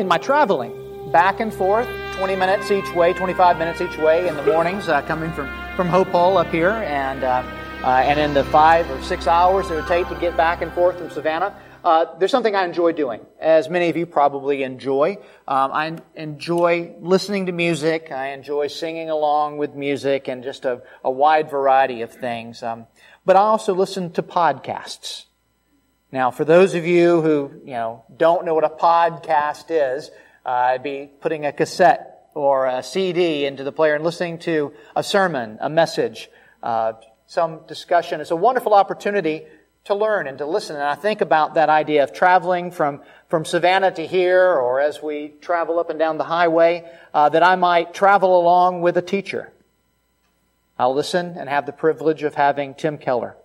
in my traveling, back and forth, 20 minutes each way, 25 minutes each way in the mornings, uh, coming from, from Hopewell up here, and, uh, uh, and in the five or six hours it would take to get back and forth from Savannah. Uh, there's something I enjoy doing, as many of you probably enjoy. Um, I enjoy listening to music. I enjoy singing along with music and just a, a wide variety of things. Um, but I also listen to podcasts. Now, for those of you who you know don't know what a podcast is, uh, I'd be putting a cassette or a CD into the player and listening to a sermon, a message, uh, some discussion. It's a wonderful opportunity to learn and to listen. And I think about that idea of traveling from, from Savannah to here, or as we travel up and down the highway, uh, that I might travel along with a teacher. I'll listen and have the privilege of having Tim Keller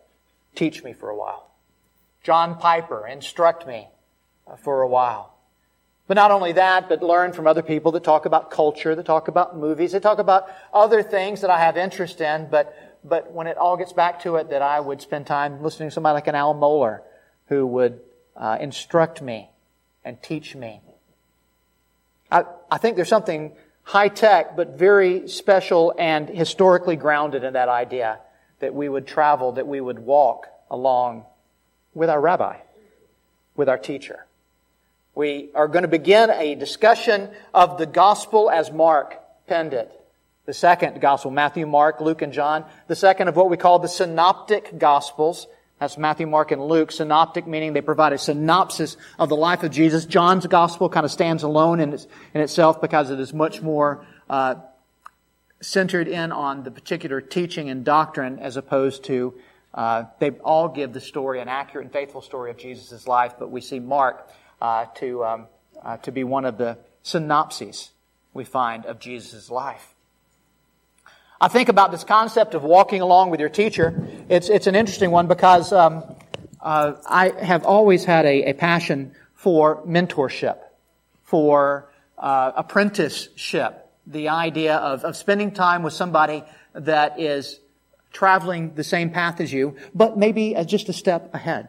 teach me for a while. John Piper instruct me uh, for a while. But not only that, but learn from other people that talk about culture, that talk about movies, that talk about other things that I have interest in, but but when it all gets back to it, that I would spend time listening to somebody like an Al Mohler who would uh, instruct me and teach me. I, I think there's something high tech, but very special and historically grounded in that idea that we would travel, that we would walk along with our rabbi, with our teacher. We are going to begin a discussion of the gospel as Mark penned it. The second gospel, Matthew, Mark, Luke, and John. The second of what we call the synoptic gospels. That's Matthew, Mark, and Luke. Synoptic meaning they provide a synopsis of the life of Jesus. John's gospel kind of stands alone in, its, in itself because it is much more uh, centered in on the particular teaching and doctrine as opposed to uh, they all give the story, an accurate and faithful story of Jesus' life, but we see Mark uh, to, um, uh, to be one of the synopses we find of Jesus' life. I think about this concept of walking along with your teacher. It's, it's an interesting one because um, uh, I have always had a, a passion for mentorship, for uh, apprenticeship, the idea of, of spending time with somebody that is traveling the same path as you, but maybe just a step ahead.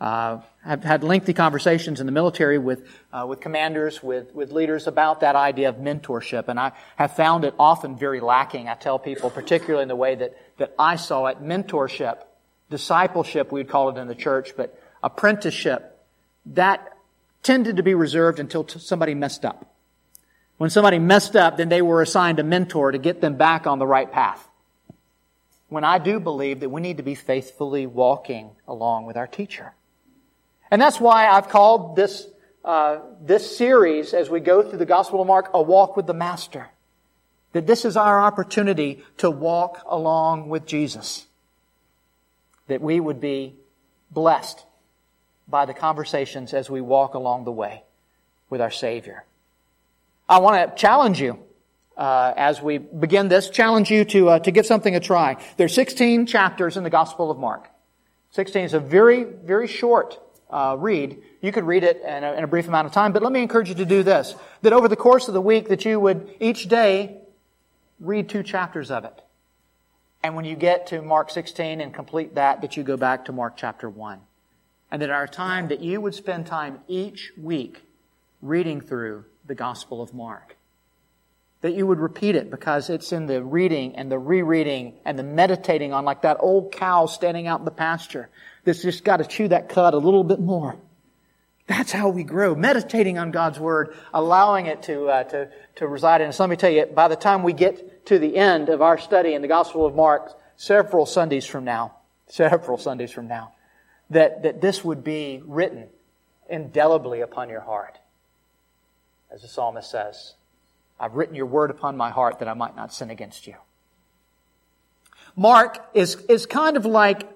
Uh, I've had lengthy conversations in the military with, uh, with commanders, with, with leaders about that idea of mentorship, and I have found it often very lacking. I tell people, particularly in the way that, that I saw it, mentorship, discipleship, we'd call it in the church, but apprenticeship, that tended to be reserved until t- somebody messed up. When somebody messed up, then they were assigned a mentor to get them back on the right path. When I do believe that we need to be faithfully walking along with our teacher. And that's why I've called this, uh, this series, as we go through the Gospel of Mark, a walk with the Master. That this is our opportunity to walk along with Jesus. That we would be blessed by the conversations as we walk along the way with our Savior. I want to challenge you uh, as we begin this, challenge you to, uh, to give something a try. There are 16 chapters in the Gospel of Mark. 16 is a very, very short uh, read. You could read it in a, in a brief amount of time, but let me encourage you to do this. That over the course of the week that you would each day read two chapters of it. And when you get to Mark 16 and complete that, that you go back to Mark chapter 1. And that our time, that you would spend time each week reading through the Gospel of Mark. That you would repeat it because it's in the reading and the rereading and the meditating on like that old cow standing out in the pasture that's just got to chew that cud a little bit more. That's how we grow. Meditating on God's Word, allowing it to, uh, to, to reside in us. Let me tell you, by the time we get to the end of our study in the Gospel of Mark, several Sundays from now, several Sundays from now, that, that this would be written indelibly upon your heart. As the psalmist says, I've written your word upon my heart that I might not sin against you. Mark is, is kind of like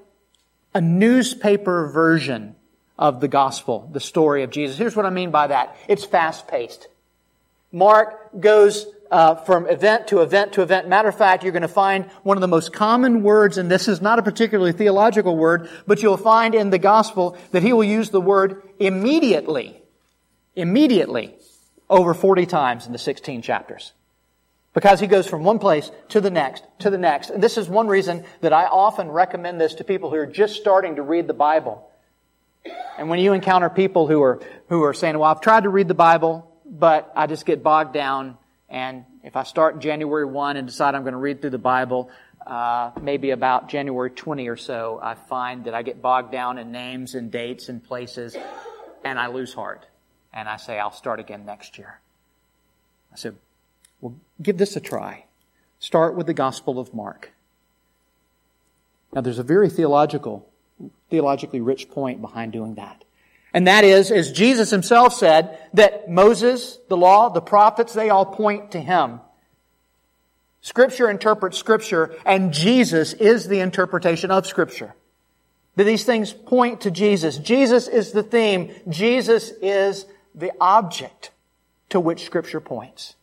a newspaper version of the gospel, the story of Jesus. Here's what I mean by that. It's fast paced. Mark goes uh, from event to event to event. Matter of fact, you're going to find one of the most common words, and this is not a particularly theological word, but you'll find in the gospel that he will use the word immediately. Immediately. Over 40 times in the 16 chapters. Because he goes from one place to the next, to the next. And this is one reason that I often recommend this to people who are just starting to read the Bible. And when you encounter people who are, who are saying, well, I've tried to read the Bible, but I just get bogged down. And if I start January 1 and decide I'm going to read through the Bible, uh, maybe about January 20 or so, I find that I get bogged down in names and dates and places, and I lose heart. And I say, I'll start again next year. I said, well, give this a try. Start with the Gospel of Mark. Now, there's a very theological, theologically rich point behind doing that. And that is, as Jesus himself said, that Moses, the law, the prophets, they all point to him. Scripture interprets Scripture, and Jesus is the interpretation of Scripture. That these things point to Jesus. Jesus is the theme. Jesus is the object to which Scripture points.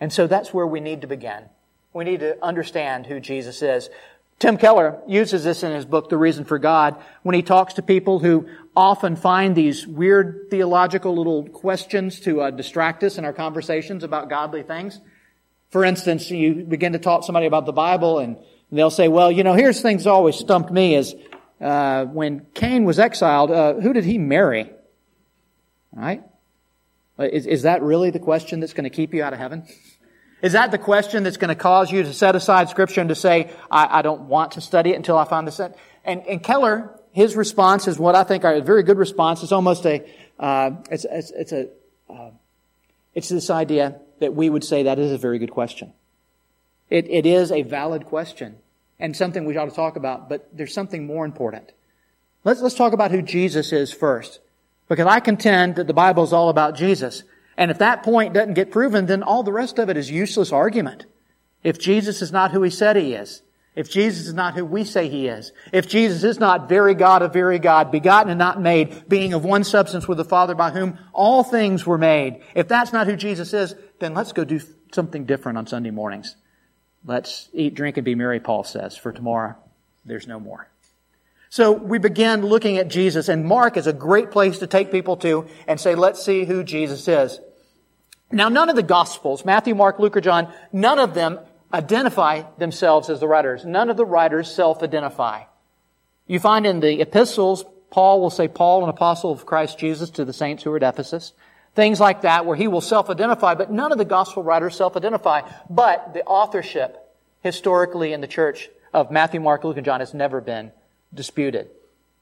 And so that's where we need to begin. We need to understand who Jesus is. Tim Keller uses this in his book, The Reason for God, when he talks to people who often find these weird theological little questions to uh, distract us in our conversations about godly things. For instance, you begin to talk to somebody about the Bible and they'll say, well, you know, here's things that always stumped me is, uh, when Cain was exiled, uh, who did he marry? Right? Uh, is, is that really the question that's going to keep you out of heaven? Is that the question that's going to cause you to set aside Scripture and to say, I, I don't want to study it until I find this? And, and Keller, his response is what I think are a very good response. It's almost a, uh, it's, it's, it's, a, uh, it's this idea that we would say that is a very good question. It, it is a valid question and something we ought to talk about, but there's something more important. Let's, let's talk about who Jesus is first. Because I contend that the Bible is all about Jesus. And if that point doesn't get proven, then all the rest of it is useless argument. If Jesus is not who he said he is, if Jesus is not who we say he is, if Jesus is not very God of very God, begotten and not made, being of one substance with the Father by whom all things were made, if that's not who Jesus is, then let's go do something different on Sunday mornings. Let's eat, drink, and be merry, Paul says, for tomorrow there's no more. So we begin looking at Jesus, and Mark is a great place to take people to and say, let's see who Jesus is. Now, none of the Gospels, Matthew, Mark, Luke, or John, none of them identify themselves as the writers. None of the writers self-identify. You find in the epistles, Paul will say, Paul, an apostle of Christ Jesus to the saints who are at Ephesus. Things like that where he will self-identify, but none of the gospel writers self-identify. But the authorship, historically in the church, of Matthew, Mark, Luke, and John has never been disputed.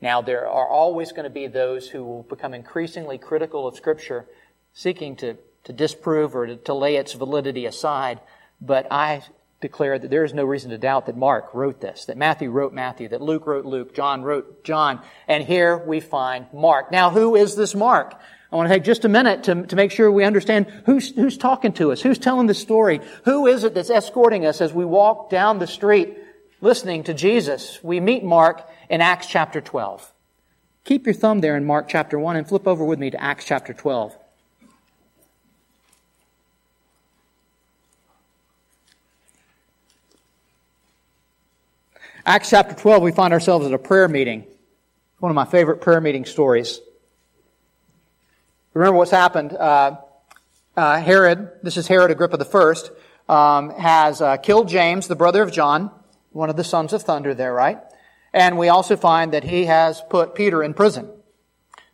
Now, there are always going to be those who will become increasingly critical of Scripture, seeking to to disprove or to, to lay its validity aside. But I declare that there is no reason to doubt that Mark wrote this, that Matthew wrote Matthew, that Luke wrote Luke, John wrote John, and here we find Mark. Now, who is this Mark? I want to take just a minute to, to make sure we understand who's, who's talking to us, who's telling the story, who is it that's escorting us as we walk down the street listening to Jesus. We meet Mark in Acts chapter 12. Keep your thumb there in Mark chapter 1 and flip over with me to Acts chapter 12. Acts chapter 12, we find ourselves at a prayer meeting. One of my favorite prayer meeting stories. Remember what's happened. Uh, uh, Herod, this is Herod Agrippa I, um, has uh, killed James, the brother of John, one of the sons of thunder there, right? And we also find that he has put Peter in prison.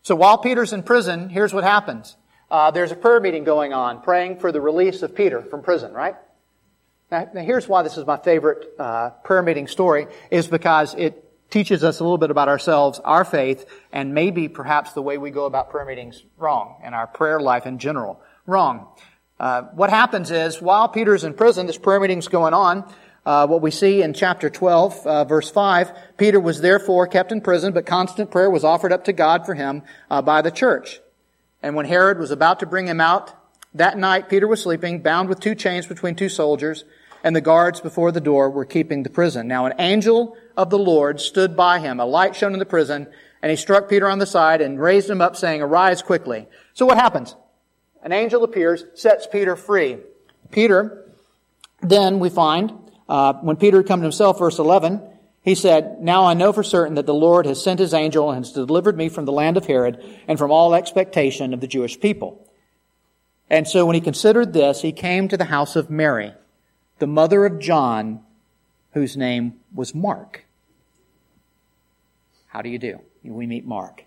So while Peter's in prison, here's what happens. Uh, there's a prayer meeting going on, praying for the release of Peter from prison, right? Now, now here's why this is my favorite uh, prayer meeting story, is because it teaches us a little bit about ourselves, our faith, and maybe perhaps the way we go about prayer meetings wrong, and our prayer life in general wrong. Uh, what happens is, while Peter's in prison, this prayer meeting's going on, uh, what we see in chapter 12, uh, verse 5, Peter was therefore kept in prison, but constant prayer was offered up to God for him uh, by the church. And when Herod was about to bring him out, that night Peter was sleeping, bound with two chains between two soldiers, and the guards before the door were keeping the prison. Now an angel of the Lord stood by him, a light shone in the prison, and he struck Peter on the side and raised him up, saying, Arise quickly. So what happens? An angel appears, sets Peter free. Peter, then we find, uh, when Peter had come to himself, verse 11, he said, Now I know for certain that the Lord has sent his angel and has delivered me from the land of Herod and from all expectation of the Jewish people. And so when he considered this, he came to the house of Mary, the mother of John, whose name was Mark. How do you do? We meet Mark.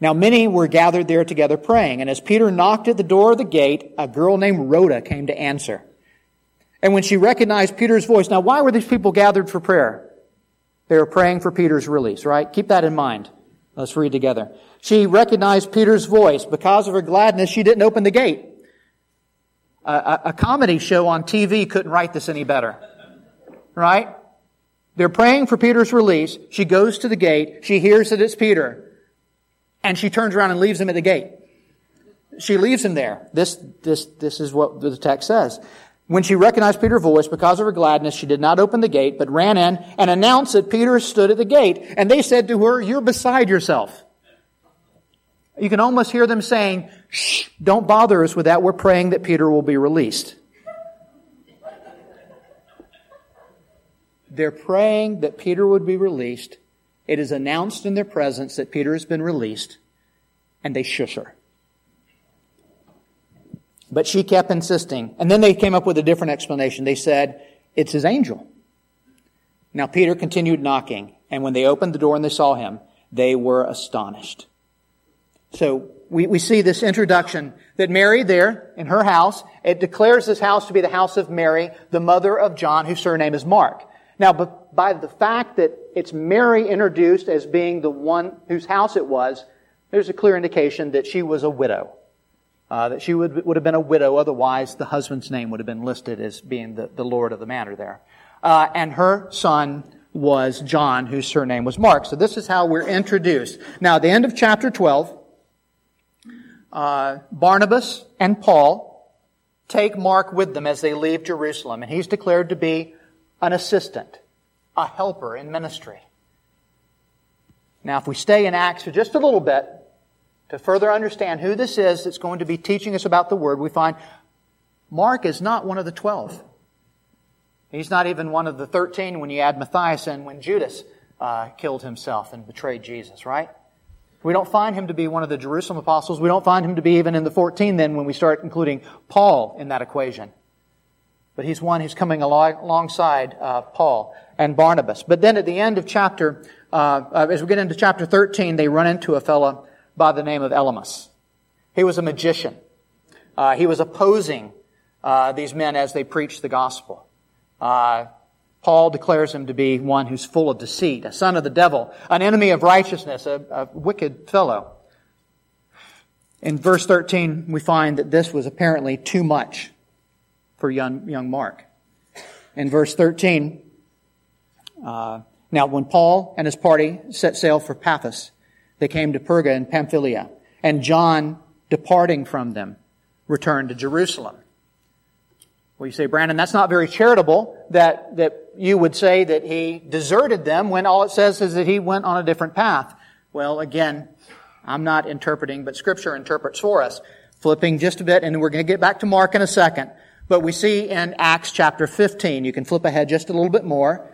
Now many were gathered there together praying, and as Peter knocked at the door of the gate, a girl named Rhoda came to answer. And when she recognized Peter's voice, now why were these people gathered for prayer? They were praying for Peter's release, right? Keep that in mind. Let's read together. She recognized Peter's voice. Because of her gladness, she didn't open the gate. A, a, a comedy show on TV couldn't write this any better. Right? They're praying for Peter's release. She goes to the gate. She hears that it's Peter. And she turns around and leaves him at the gate. She leaves him there. This, this, this is what the text says. When she recognized Peter's voice, because of her gladness, she did not open the gate, but ran in and announced that Peter stood at the gate. And they said to her, You're beside yourself. You can almost hear them saying, Shh, don't bother us with that. We're praying that Peter will be released. They're praying that Peter would be released. It is announced in their presence that Peter has been released, and they shush her. But she kept insisting. And then they came up with a different explanation. They said, It's his angel. Now Peter continued knocking, and when they opened the door and they saw him, they were astonished. So we, we see this introduction that Mary there in her house, it declares this house to be the house of Mary, the mother of John, whose surname is Mark. Now, by the fact that it's Mary introduced as being the one whose house it was, there's a clear indication that she was a widow uh, that she would, would have been a widow, otherwise the husband's name would have been listed as being the, the lord of the manor there. Uh, and her son was John, whose surname was Mark. So this is how we're introduced. Now, at the end of chapter 12, uh, Barnabas and Paul take Mark with them as they leave Jerusalem, and he's declared to be an assistant, a helper in ministry. Now, if we stay in Acts for just a little bit, to further understand who this is that's going to be teaching us about the Word, we find Mark is not one of the twelve. He's not even one of the thirteen when you add Matthias in when Judas uh, killed himself and betrayed Jesus, right? We don't find him to be one of the Jerusalem apostles. We don't find him to be even in the 14 then when we start including Paul in that equation. But he's one who's coming alongside uh, Paul and Barnabas. But then at the end of chapter, uh, uh as we get into chapter 13, they run into a fellow by the name of Elymas. He was a magician. Uh, he was opposing uh, these men as they preached the gospel. Uh, Paul declares him to be one who's full of deceit, a son of the devil, an enemy of righteousness, a, a wicked fellow. In verse 13, we find that this was apparently too much for young, young Mark. In verse 13, uh, now when Paul and his party set sail for Paphos, they came to Perga and Pamphylia, and John, departing from them, returned to Jerusalem. Well, you say, Brandon, that's not very charitable that, that you would say that he deserted them when all it says is that he went on a different path. Well, again, I'm not interpreting, but Scripture interprets for us. Flipping just a bit, and we're going to get back to Mark in a second. But we see in Acts chapter 15, you can flip ahead just a little bit more.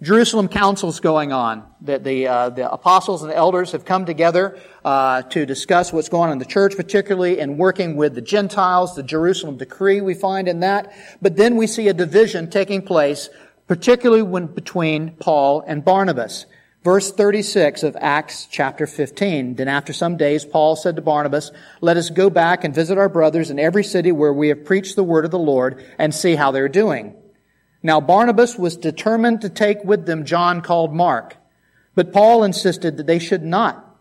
Jerusalem council's going on. That the, uh, the apostles and the elders have come together uh, to discuss what's going on in the church, particularly in working with the Gentiles, the Jerusalem decree we find in that. But then we see a division taking place, particularly when between Paul and Barnabas. Verse 36 of Acts chapter 15. Then after some days, Paul said to Barnabas, Let us go back and visit our brothers in every city where we have preached the word of the Lord and see how they're doing. Now Barnabas was determined to take with them John called Mark, but Paul insisted that they should not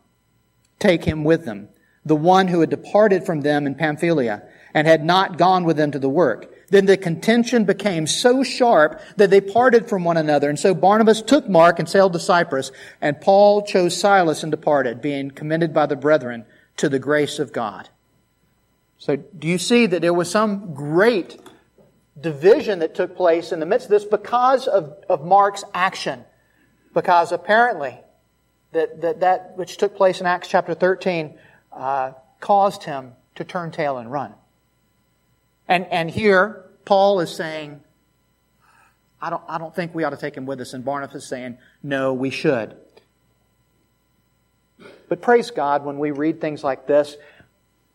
take him with them, the one who had departed from them in Pamphylia and had not gone with them to the work. Then the contention became so sharp that they parted from one another. And so Barnabas took Mark and sailed to Cyprus, and Paul chose Silas and departed, being commended by the brethren to the grace of God. So do you see that there was some great division that took place in the midst of this because of, of Mark's action. Because apparently, that, that, that which took place in Acts chapter 13 uh, caused him to turn tail and run. And, and here, Paul is saying, I don't, I don't think we ought to take him with us. And Barnabas is saying, no, we should. But praise God when we read things like this,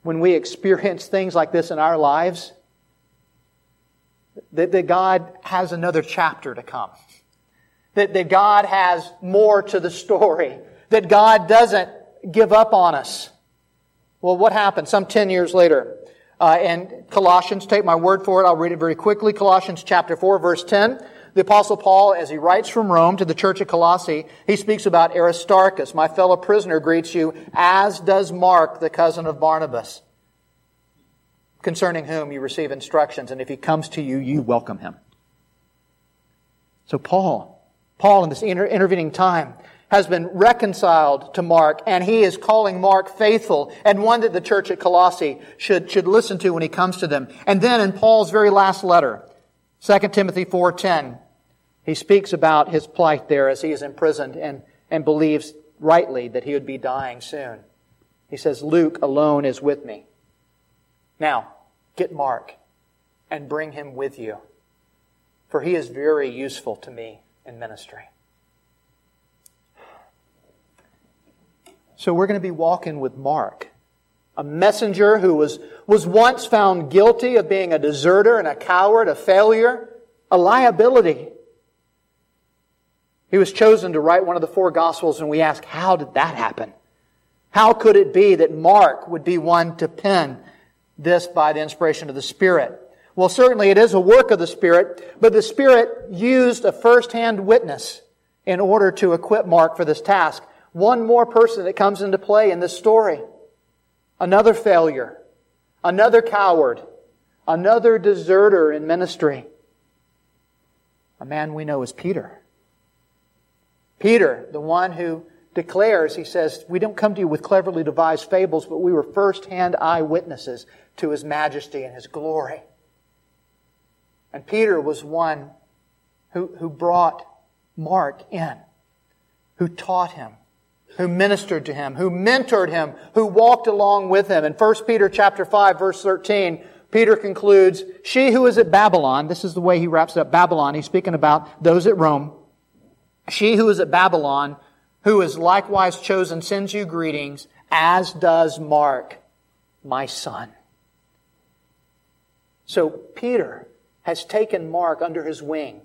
when we experience things like this in our lives, that, that God has another chapter to come. That, that God has more to the story. that God doesn't give up on us. Well, what happened some 10 years later? Uh, and Colossians, take my word for it, I'll read it very quickly. Colossians chapter 4, verse 10. The apostle Paul, as he writes from Rome to the church at Colossae, he speaks about Aristarchus, my fellow prisoner greets you, as does Mark, the cousin of Barnabas, concerning whom you receive instructions, and if he comes to you, you welcome him. So Paul, Paul in this inter- intervening time, has been reconciled to Mark, and he is calling Mark faithful and one that the church at Colossae should, should listen to when he comes to them. And then in Paul's very last letter, 2 Timothy 4.10, he speaks about his plight there as he is imprisoned and, and believes rightly that he would be dying soon. He says, Luke alone is with me. Now, get Mark and bring him with you, for he is very useful to me in ministry. So we're going to be walking with Mark, a messenger who was, was once found guilty of being a deserter and a coward, a failure, a liability. He was chosen to write one of the four Gospels, and we ask, how did that happen? How could it be that Mark would be one to pen this by the inspiration of the Spirit? Well, certainly it is a work of the Spirit, but the Spirit used a first-hand witness in order to equip Mark for this task. One more person that comes into play in this story. Another failure. Another coward. Another deserter in ministry. A man we know as Peter. Peter, the one who declares, he says, We don't come to you with cleverly devised fables, but we were first hand eyewitnesses to his majesty and his glory. And Peter was one who, who brought Mark in, who taught him, who ministered to him, who mentored him, who walked along with him. In 1 Peter chapter 5 verse 13, Peter concludes, She who is at Babylon, this is the way he wraps it up, Babylon, he's speaking about those at Rome. She who is at Babylon, who is likewise chosen, sends you greetings, as does Mark, my son. So Peter has taken Mark under his wing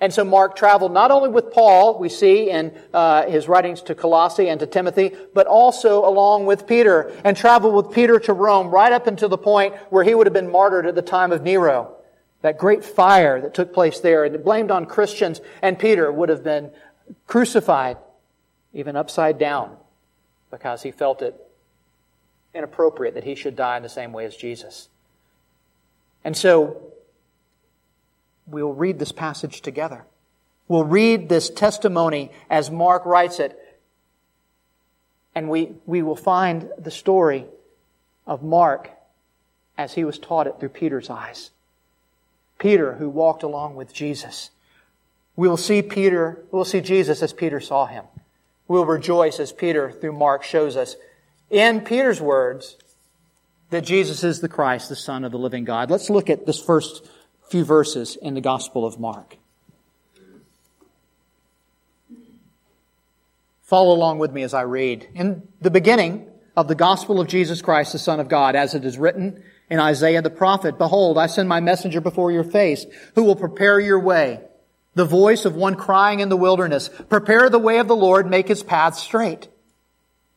and so Mark traveled not only with Paul, we see in uh, his writings to Colossae and to Timothy, but also along with Peter, and traveled with Peter to Rome right up until the point where he would have been martyred at the time of Nero. That great fire that took place there, and blamed on Christians, and Peter would have been crucified, even upside down, because he felt it inappropriate that he should die in the same way as Jesus. And so we'll read this passage together. We'll read this testimony as Mark writes it, and we, we will find the story of Mark as he was taught it through Peter's eyes. Peter, who walked along with Jesus. We will see Peter, we'll see Jesus as Peter saw him. We'll rejoice as Peter, through Mark, shows us in Peter's words that Jesus is the Christ, the Son of the living God. Let's look at this first few verses in the Gospel of Mark. Follow along with me as I read. In the beginning of the Gospel of Jesus Christ, the Son of God, as it is written in Isaiah the prophet, Behold, I send my messenger before your face, who will prepare your way. The voice of one crying in the wilderness, Prepare the way of the Lord, make his path straight.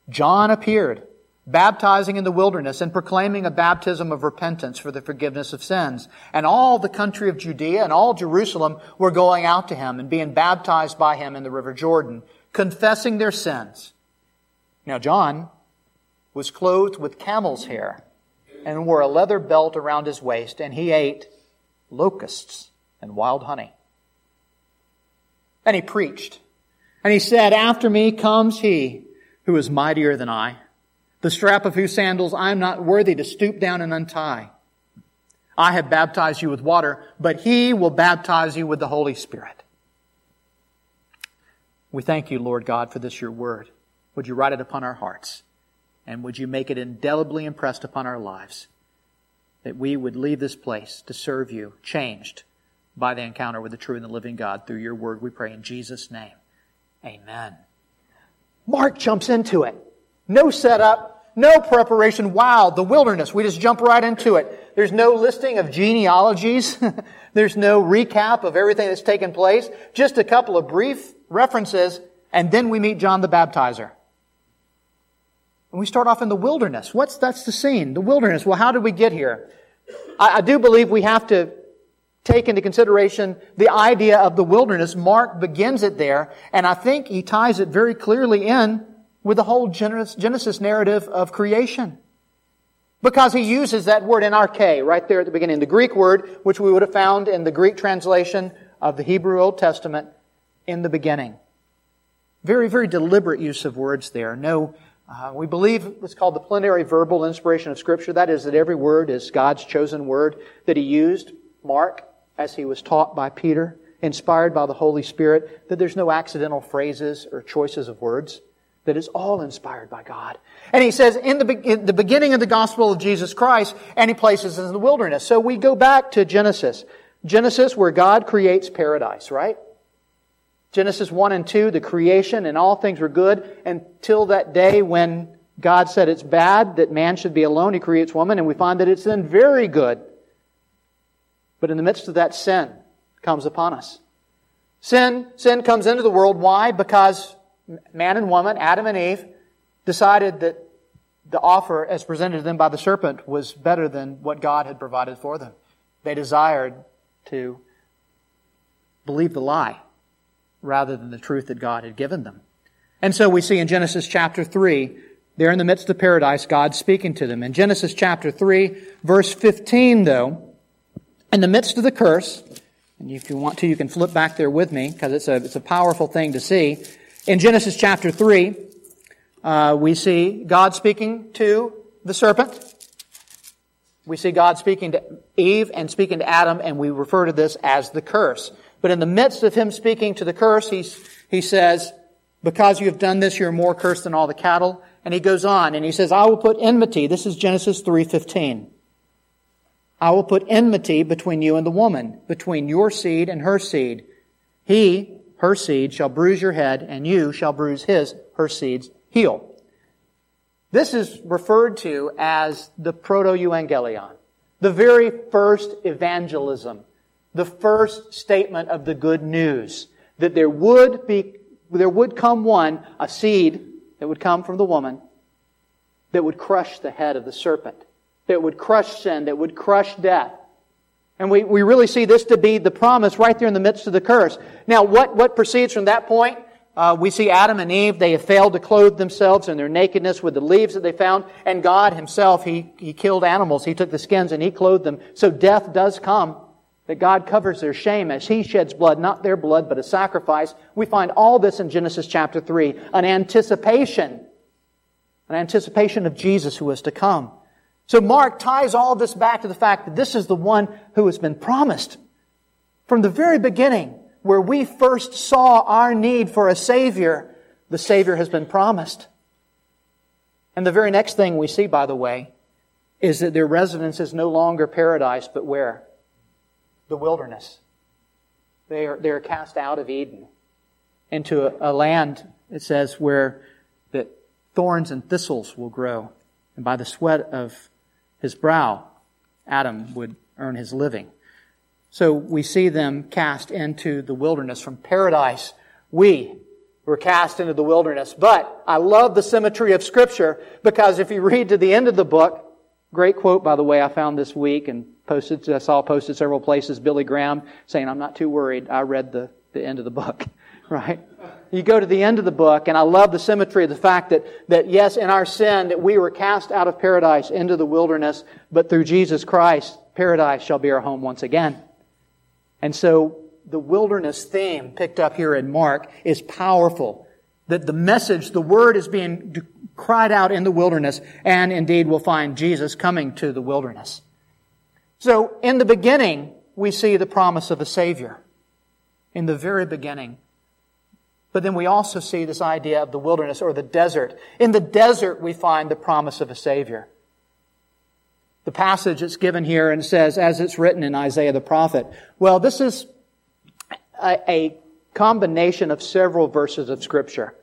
John appeared baptizing in the wilderness and proclaiming a baptism of repentance for the forgiveness of sins. And all the country of Judea and all Jerusalem were going out to him and being baptized by him in the river Jordan, confessing their sins. Now John was clothed with camel's hair and wore a leather belt around his waist, and he ate locusts and wild honey. And he preached. And he said, After me comes he who is mightier than I the strap of whose sandals I am not worthy to stoop down and untie. I have baptized you with water, but he will baptize you with the Holy Spirit. We thank you, Lord God, for this your word. Would you write it upon our hearts? And would you make it indelibly impressed upon our lives? That we would leave this place to serve you, changed by the encounter with the true and the living God through your word, we pray in Jesus' name. Amen. Mark jumps into it. No setup, no preparation. Wow, the wilderness. We just jump right into it. There's no listing of genealogies. There's no recap of everything that's taken place. Just a couple of brief references, and then we meet John the Baptizer. And we start off in the wilderness. What's, that's the scene, the wilderness. Well, how did we get here? I, I do believe we have to take into consideration the idea of the wilderness. Mark begins it there, and I think he ties it very clearly in with the whole Genesis narrative of creation. Because he uses that word en archē right there at the beginning. The Greek word, which we would have found in the Greek translation of the Hebrew Old Testament, in the beginning. Very, very deliberate use of words there. No, uh, we believe it's called the plenary verbal inspiration of Scripture. That is, that every word is God's chosen word that he used. Mark, as he was taught by Peter, inspired by the Holy Spirit, that there's no accidental phrases or choices of words that is all inspired by God. And he says in the, in the beginning of the gospel of Jesus Christ, and he places us in the wilderness. So we go back to Genesis. Genesis where God creates paradise, right? Genesis 1 and 2, the creation and all things were good until that day when God said it's bad that man should be alone. He creates woman and we find that it's then very good. But in the midst of that, sin comes upon us. Sin, sin comes into the world. Why? Because man and woman, Adam and Eve, decided that the offer as presented to them by the serpent was better than what God had provided for them. They desired to believe the lie rather than the truth that God had given them. And so we see in Genesis chapter 3, there in the midst of paradise, God speaking to them. In Genesis chapter 3, verse 15, though, in the midst of the curse, and if you want to, you can flip back there with me, because it's a, it's a powerful thing to see. In Genesis chapter 3, uh, we see God speaking to the serpent. We see God speaking to Eve and speaking to Adam, and we refer to this as the curse. But in the midst of him speaking to the curse, he's, he says, because you have done this, you're more cursed than all the cattle. And he goes on and he says, I will put enmity. This is Genesis 3.15. I will put enmity between you and the woman, between your seed and her seed. He, her seed shall bruise your head, and you shall bruise his, her seed's heel. This is referred to as the proto-evangelion, the very first evangelism, the first statement of the good news that there would be, there would come one, a seed that would come from the woman that would crush the head of the serpent, that would crush sin, that would crush death. And we, we really see this to be the promise right there in the midst of the curse. Now, what, what proceeds from that point? Uh, we see Adam and Eve, they have failed to clothe themselves in their nakedness with the leaves that they found. And God himself, he, he killed animals. He took the skins and he clothed them. So death does come. That God covers their shame as he sheds blood, not their blood, but a sacrifice. We find all this in Genesis chapter 3. An anticipation. An anticipation of Jesus who was to come. So Mark ties all this back to the fact that this is the one who has been promised. From the very beginning, where we first saw our need for a Savior, the Savior has been promised. And the very next thing we see, by the way, is that their residence is no longer paradise, but where? The wilderness. They are, they are cast out of Eden into a, a land, it says, where that thorns and thistles will grow. And by the sweat of his brow, Adam would earn his living. So we see them cast into the wilderness. From paradise, we were cast into the wilderness. But I love the symmetry of Scripture because if you read to the end of the book, great quote, by the way, I found this week and posted, I saw posted several places, Billy Graham saying, I'm not too worried. I read the, the end of the book, right? You go to the end of the book, and I love the symmetry of the fact that, that yes, in our sin, that we were cast out of paradise into the wilderness, but through Jesus Christ, paradise shall be our home once again. And so the wilderness theme picked up here in Mark is powerful. That the message, the word is being cried out in the wilderness, and indeed we'll find Jesus coming to the wilderness. So in the beginning, we see the promise of a Savior. In the very beginning, but then we also see this idea of the wilderness or the desert. In the desert, we find the promise of a Savior. The passage that's given here and says, as it's written in Isaiah the prophet. Well, this is a, a combination of several verses of Scripture.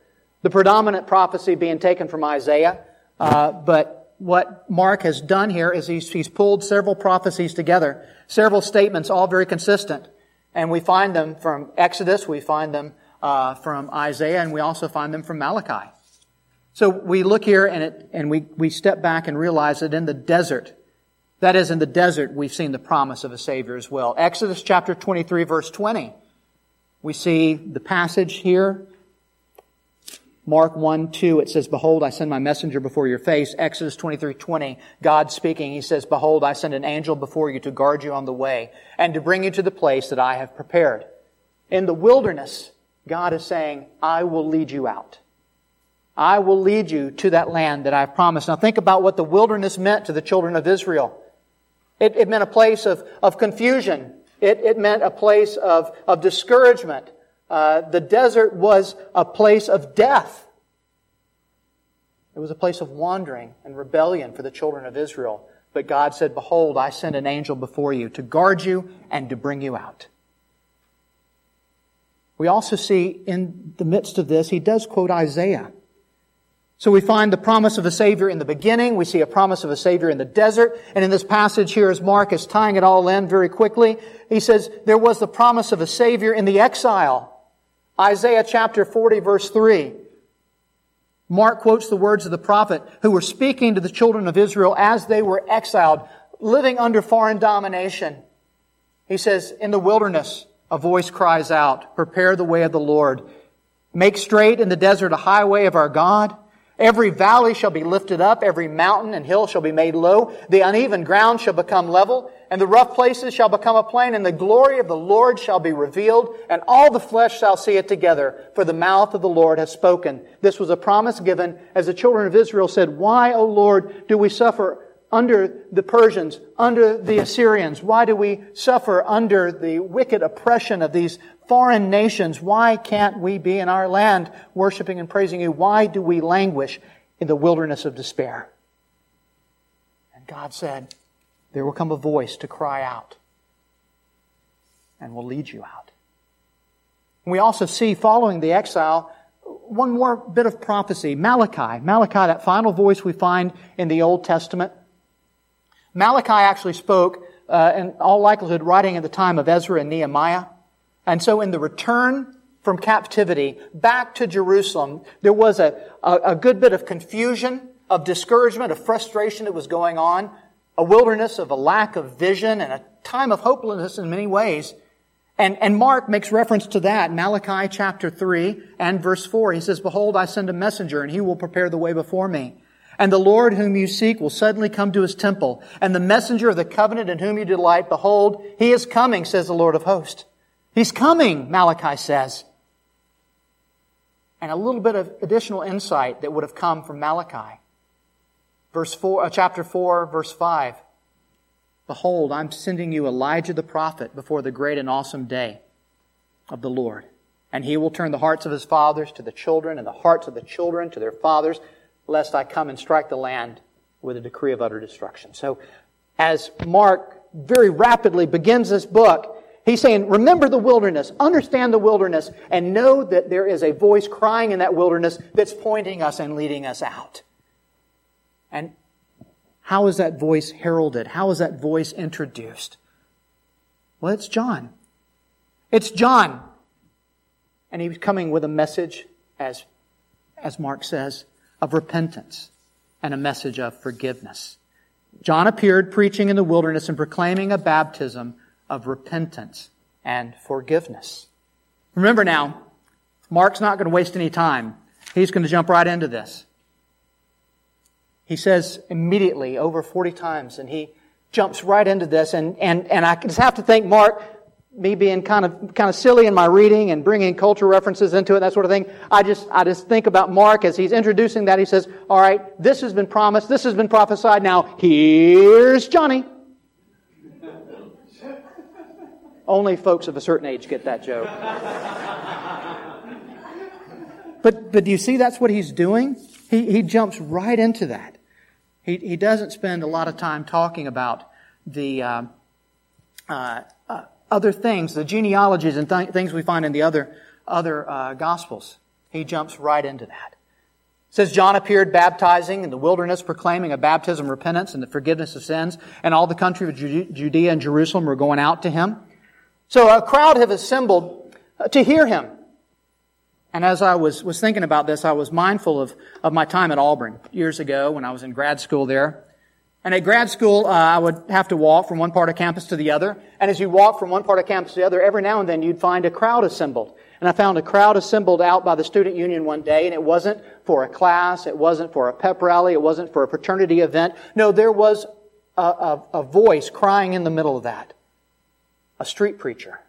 The predominant prophecy being taken from Isaiah, uh, but what Mark has done here is he's, he's pulled several prophecies together, several statements, all very consistent. And we find them from Exodus, we find them uh, from Isaiah, and we also find them from Malachi. So we look here and, it, and we, we step back and realize that in the desert, that is, in the desert, we've seen the promise of a Savior as well. Exodus chapter 23, verse 20. We see the passage here. Mark 1, 2, it says, Behold, I send my messenger before your face. Exodus 23, 20, God speaking, He says, Behold, I send an angel before you to guard you on the way and to bring you to the place that I have prepared. In the wilderness, God is saying, I will lead you out. I will lead you to that land that I've promised. Now think about what the wilderness meant to the children of Israel. It, it meant a place of, of confusion. It, it meant a place of, of discouragement. Uh, the desert was a place of death. It was a place of wandering and rebellion for the children of Israel. But God said, Behold, I send an angel before you to guard you and to bring you out. We also see in the midst of this, he does quote Isaiah. So we find the promise of a Savior in the beginning. We see a promise of a Savior in the desert. And in this passage here, as Mark is tying it all in very quickly, he says, there was the promise of a Savior in the exile. Isaiah chapter 40 verse 3. Mark quotes the words of the prophet who were speaking to the children of Israel as they were exiled, living under foreign domination. He says, in the wilderness, a voice cries out, prepare the way of the Lord. Make straight in the desert a highway of our God. Every valley shall be lifted up, every mountain and hill shall be made low, the uneven ground shall become level, and the rough places shall become a plain, and the glory of the Lord shall be revealed, and all the flesh shall see it together, for the mouth of the Lord has spoken. This was a promise given as the children of Israel said, Why, O Lord, do we suffer under the Persians, under the Assyrians? Why do we suffer under the wicked oppression of these foreign nations, why can't we be in our land worshiping and praising you? Why do we languish in the wilderness of despair? And God said, There will come a voice to cry out and will lead you out. we also see following the exile one more bit of prophecy Malachi. Malachi, that final voice we find in the Old Testament. Malachi actually spoke, uh, in all likelihood, writing at the time of Ezra and Nehemiah. And so in the return from captivity back to Jerusalem, there was a, a, a, good bit of confusion, of discouragement, of frustration that was going on, a wilderness of a lack of vision and a time of hopelessness in many ways. And, and Mark makes reference to that, Malachi chapter 3 and verse 4. He says, Behold, I send a messenger, and he will prepare the way before me. And the Lord whom you seek will suddenly come to his temple. And the messenger of the covenant in whom you delight, behold, he is coming, says the Lord of hosts. He's coming, Malachi says. And a little bit of additional insight that would have come from Malachi. Verse 4, uh, chapter 4, verse 5. Behold, I'm sending you Elijah the prophet before the great and awesome day of the Lord. And he will turn the hearts of his fathers to the children and the hearts of the children to their fathers, lest I come and strike the land with a decree of utter destruction. So, as Mark very rapidly begins this book, He's saying, remember the wilderness, understand the wilderness, and know that there is a voice crying in that wilderness that's pointing us and leading us out. And how is that voice heralded? How is that voice introduced? Well, it's John. It's John. And he's coming with a message, as, as Mark says, of repentance and a message of forgiveness. John appeared preaching in the wilderness and proclaiming a baptism of repentance and forgiveness. Remember now, Mark's not going to waste any time. He's going to jump right into this. He says immediately over 40 times, and he jumps right into this. And, and, and I just have to thank Mark, me being kind of, kind of silly in my reading and bringing cultural references into it, that sort of thing. I just, I just think about Mark as he's introducing that. He says, all right, this has been promised. This has been prophesied. Now, here's Johnny. Only folks of a certain age get that joke. but, but do you see that's what he's doing? He, he jumps right into that. He, he doesn't spend a lot of time talking about the uh, uh, uh, other things, the genealogies and th- things we find in the other, other uh, Gospels. He jumps right into that. It says John appeared baptizing in the wilderness, proclaiming a baptism of repentance and the forgiveness of sins, and all the country of Judea and Jerusalem were going out to him. So a crowd have assembled uh, to hear him. And as I was, was thinking about this, I was mindful of, of my time at Auburn years ago when I was in grad school there. And at grad school, uh, I would have to walk from one part of campus to the other. And as you walk from one part of campus to the other, every now and then you'd find a crowd assembled. And I found a crowd assembled out by the student union one day, and it wasn't for a class, it wasn't for a pep rally, it wasn't for a fraternity event. No, there was a, a, a voice crying in the middle of that. A street preacher.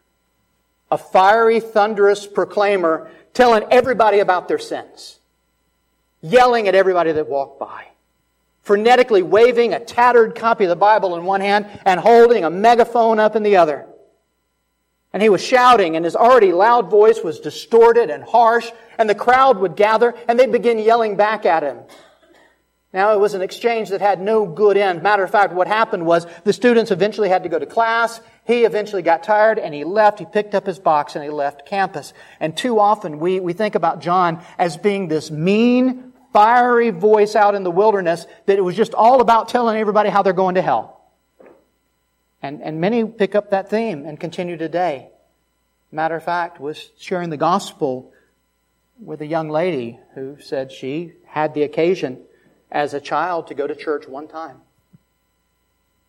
A fiery, thunderous proclaimer telling everybody about their sins. Yelling at everybody that walked by frenetically waving a tattered copy of the Bible in one hand and holding a megaphone up in the other. And he was shouting, and his already loud voice was distorted and harsh, and the crowd would gather, and they'd begin yelling back at him. Now, it was an exchange that had no good end. Matter of fact, what happened was the students eventually had to go to class. He eventually got tired and he left. He picked up his box and he left campus. And too often we, we think about John as being this mean, fiery voice out in the wilderness that it was just all about telling everybody how they're going to hell. And, and many pick up that theme and continue today. Matter of fact, was sharing the gospel with a young lady who said she had the occasion as a child to go to church one time.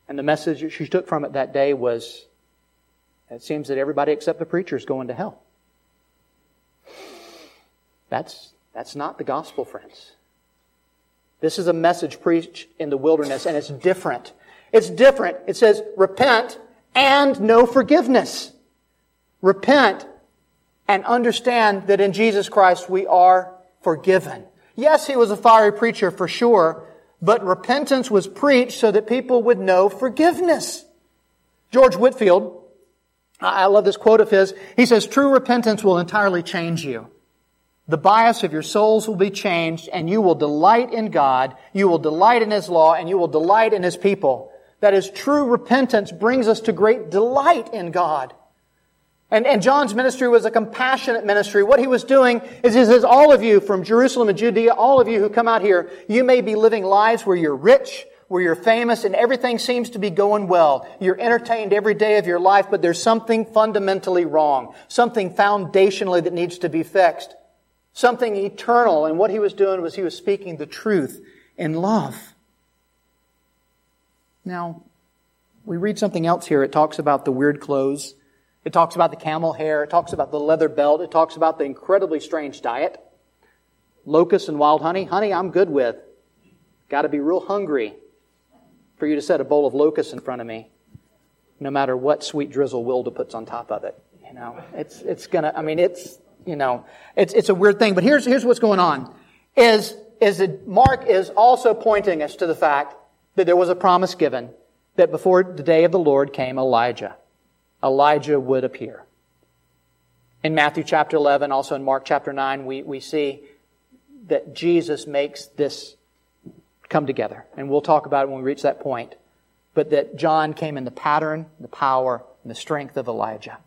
And the message she took from it that day was it seems that everybody except the preacher is going to hell. That's that's not the gospel, friends. This is a message preached in the wilderness, and it's different. It's different. It says, repent and know forgiveness. Repent and understand that in Jesus Christ we are forgiven. Yes, he was a fiery preacher for sure, but repentance was preached so that people would know forgiveness. George Whitefield, I love this quote of his. He says, true repentance will entirely change you the bias of your souls will be changed and you will delight in God, you will delight in His law, and you will delight in His people. That is, true repentance brings us to great delight in God. And, and John's ministry was a compassionate ministry. What he was doing is he says, all of you from Jerusalem and Judea, all of you who come out here, you may be living lives where you're rich, where you're famous, and everything seems to be going well. You're entertained every day of your life, but there's something fundamentally wrong, something foundationally that needs to be fixed something eternal. And what he was doing was he was speaking the truth in love. Now, we read something else here. It talks about the weird clothes. It talks about the camel hair. It talks about the leather belt. It talks about the incredibly strange diet. Locusts and wild honey. Honey, I'm good with. Got to be real hungry for you to set a bowl of locusts in front of me, no matter what sweet drizzle Wilda puts on top of it. You know, it's, it's gonna, I mean, it's, you know, it's, it's a weird thing. But here's, here's what's going on. Is, is that Mark is also pointing us to the fact that there was a promise given that before the day of the Lord came Elijah. Elijah would appear. In Matthew chapter 11, also in Mark chapter 9, we, we see that Jesus makes this come together. And we'll talk about it when we reach that point. But that John came in the pattern, the power, and the strength of Elijah.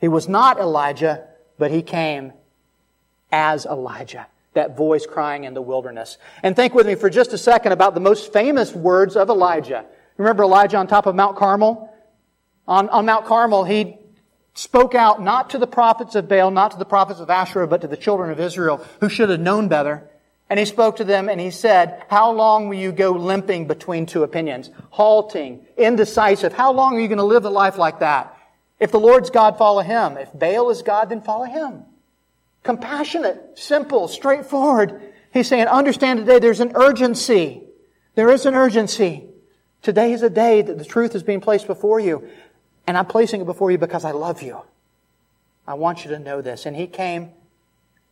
He was not Elijah but he came as Elijah, that voice crying in the wilderness. And think with me for just a second about the most famous words of Elijah. Remember Elijah on top of Mount Carmel? On, on Mount Carmel, he spoke out not to the prophets of Baal, not to the prophets of Asherah, but to the children of Israel who should have known better. And he spoke to them and he said, How long will you go limping between two opinions? Halting, indecisive. How long are you going to live a life like that? If the Lord's God, follow him. If Baal is God, then follow him. Compassionate, simple, straightforward. He's saying, understand today there's an urgency. There is an urgency. Today is a day that the truth is being placed before you. And I'm placing it before you because I love you. I want you to know this. And he came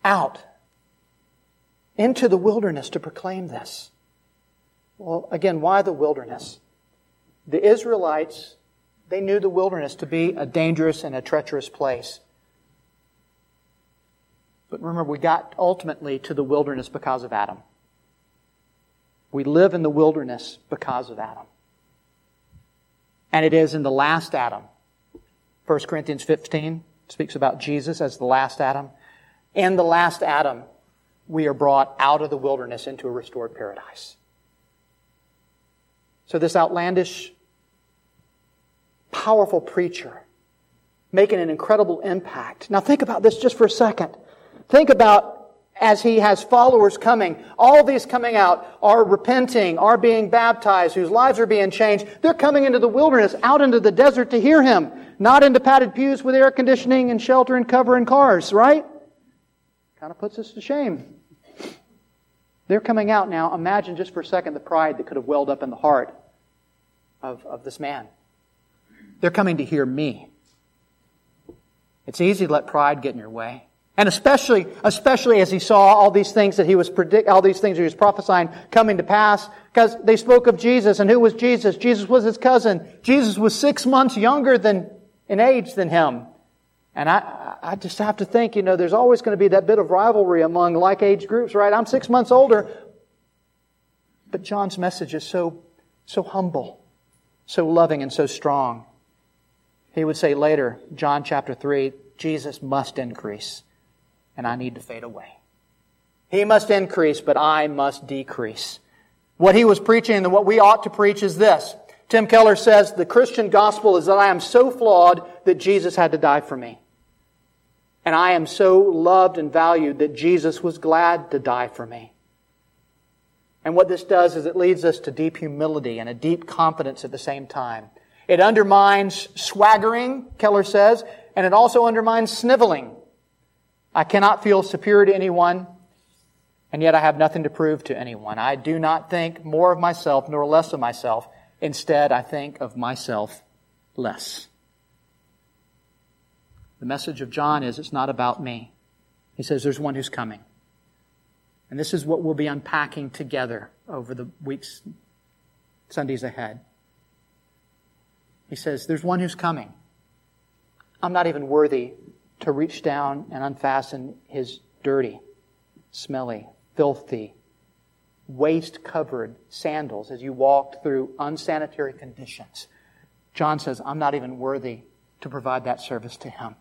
out into the wilderness to proclaim this. Well, again, why the wilderness? The Israelites they knew the wilderness to be a dangerous and a treacherous place. But remember, we got ultimately to the wilderness because of Adam. We live in the wilderness because of Adam. And it is in the last Adam. 1 Corinthians 15 speaks about Jesus as the last Adam. In the last Adam, we are brought out of the wilderness into a restored paradise. So this outlandish powerful preacher, making an incredible impact. Now think about this just for a second. Think about as he has followers coming. All these coming out are repenting, are being baptized, whose lives are being changed. They're coming into the wilderness, out into the desert to hear him, not into padded pews with air conditioning and shelter and cover and cars, right? Kind of puts us to shame. They're coming out now. Imagine just for a second the pride that could have welled up in the heart of, of this man. They're coming to hear me. It's easy to let pride get in your way. And especially, especially as he saw all these things that he was predict, all these things he was prophesying coming to pass, because they spoke of Jesus, and who was Jesus? Jesus was his cousin. Jesus was six months younger than in age than him. And I, I just have to think, you know, there's always going to be that bit of rivalry among like age groups, right? I'm six months older, but John's message is so, so humble, so loving, and so strong. He would say later, John chapter 3, Jesus must increase and I need to fade away. He must increase, but I must decrease. What he was preaching and what we ought to preach is this. Tim Keller says the Christian gospel is that I am so flawed that Jesus had to die for me. And I am so loved and valued that Jesus was glad to die for me. And what this does is it leads us to deep humility and a deep confidence at the same time. It undermines swaggering, Keller says, and it also undermines sniveling. I cannot feel superior to anyone, and yet I have nothing to prove to anyone. I do not think more of myself nor less of myself. Instead, I think of myself less. The message of John is it's not about me. He says there's one who's coming. And this is what we'll be unpacking together over the weeks, Sundays ahead. He says, There's one who's coming. I'm not even worthy to reach down and unfasten his dirty, smelly, filthy, waste covered sandals as you walked through unsanitary conditions. John says, I'm not even worthy to provide that service to him.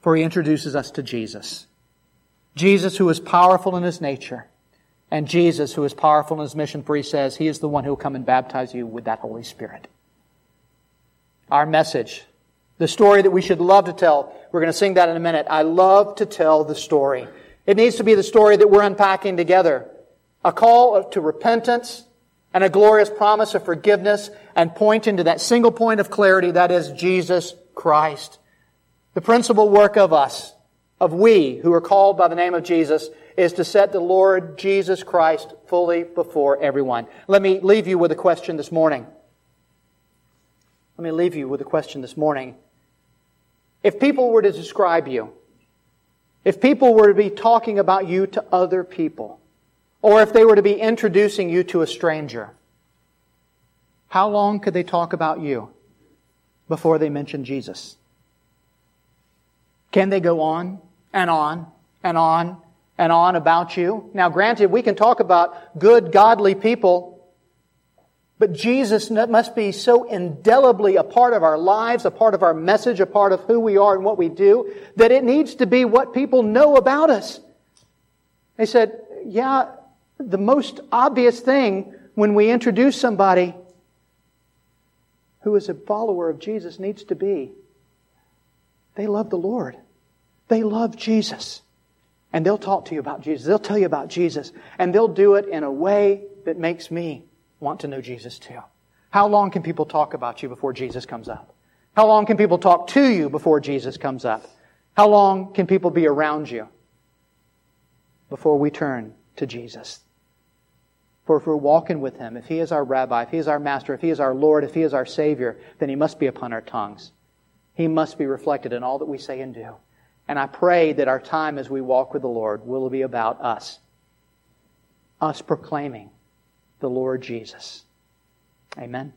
For he introduces us to Jesus. Jesus who is powerful in his nature. And Jesus who is powerful in his mission, for he says, he is the one who will come and baptize you with that Holy Spirit. Our message the story that we should love to tell. We're going to sing that in a minute. I love to tell the story. It needs to be the story that we're unpacking together. A call to repentance and a glorious promise of forgiveness and pointing to that single point of clarity that is Jesus Christ. The principal work of us, of we who are called by the name of Jesus, is to set the Lord Jesus Christ fully before everyone. Let me leave you with a question this morning. Let me leave you with a question this morning. If people were to describe you, if people were to be talking about you to other people, or if they were to be introducing you to a stranger, how long could they talk about you before they mention Jesus? Can they go on and on and on and on about you? Now, granted, we can talk about good, godly people but Jesus must be so indelibly a part of our lives, a part of our message, a part of who we are and what we do, that it needs to be what people know about us. They said, yeah, the most obvious thing when we introduce somebody who is a follower of Jesus needs to be they love the Lord. They love Jesus. And they'll talk to you about Jesus. They'll tell you about Jesus. And they'll do it in a way that makes me want to know Jesus too. How long can people talk about you before Jesus comes up? How long can people talk to you before Jesus comes up? How long can people be around you before we turn to Jesus? For if we're walking with Him, if He is our rabbi, if He is our master, if He is our Lord, if He is our Savior, then He must be upon our tongues. He must be reflected in all that we say and do. And I pray that our time as we walk with the Lord will be about us. Us proclaiming the Lord Jesus. Amen.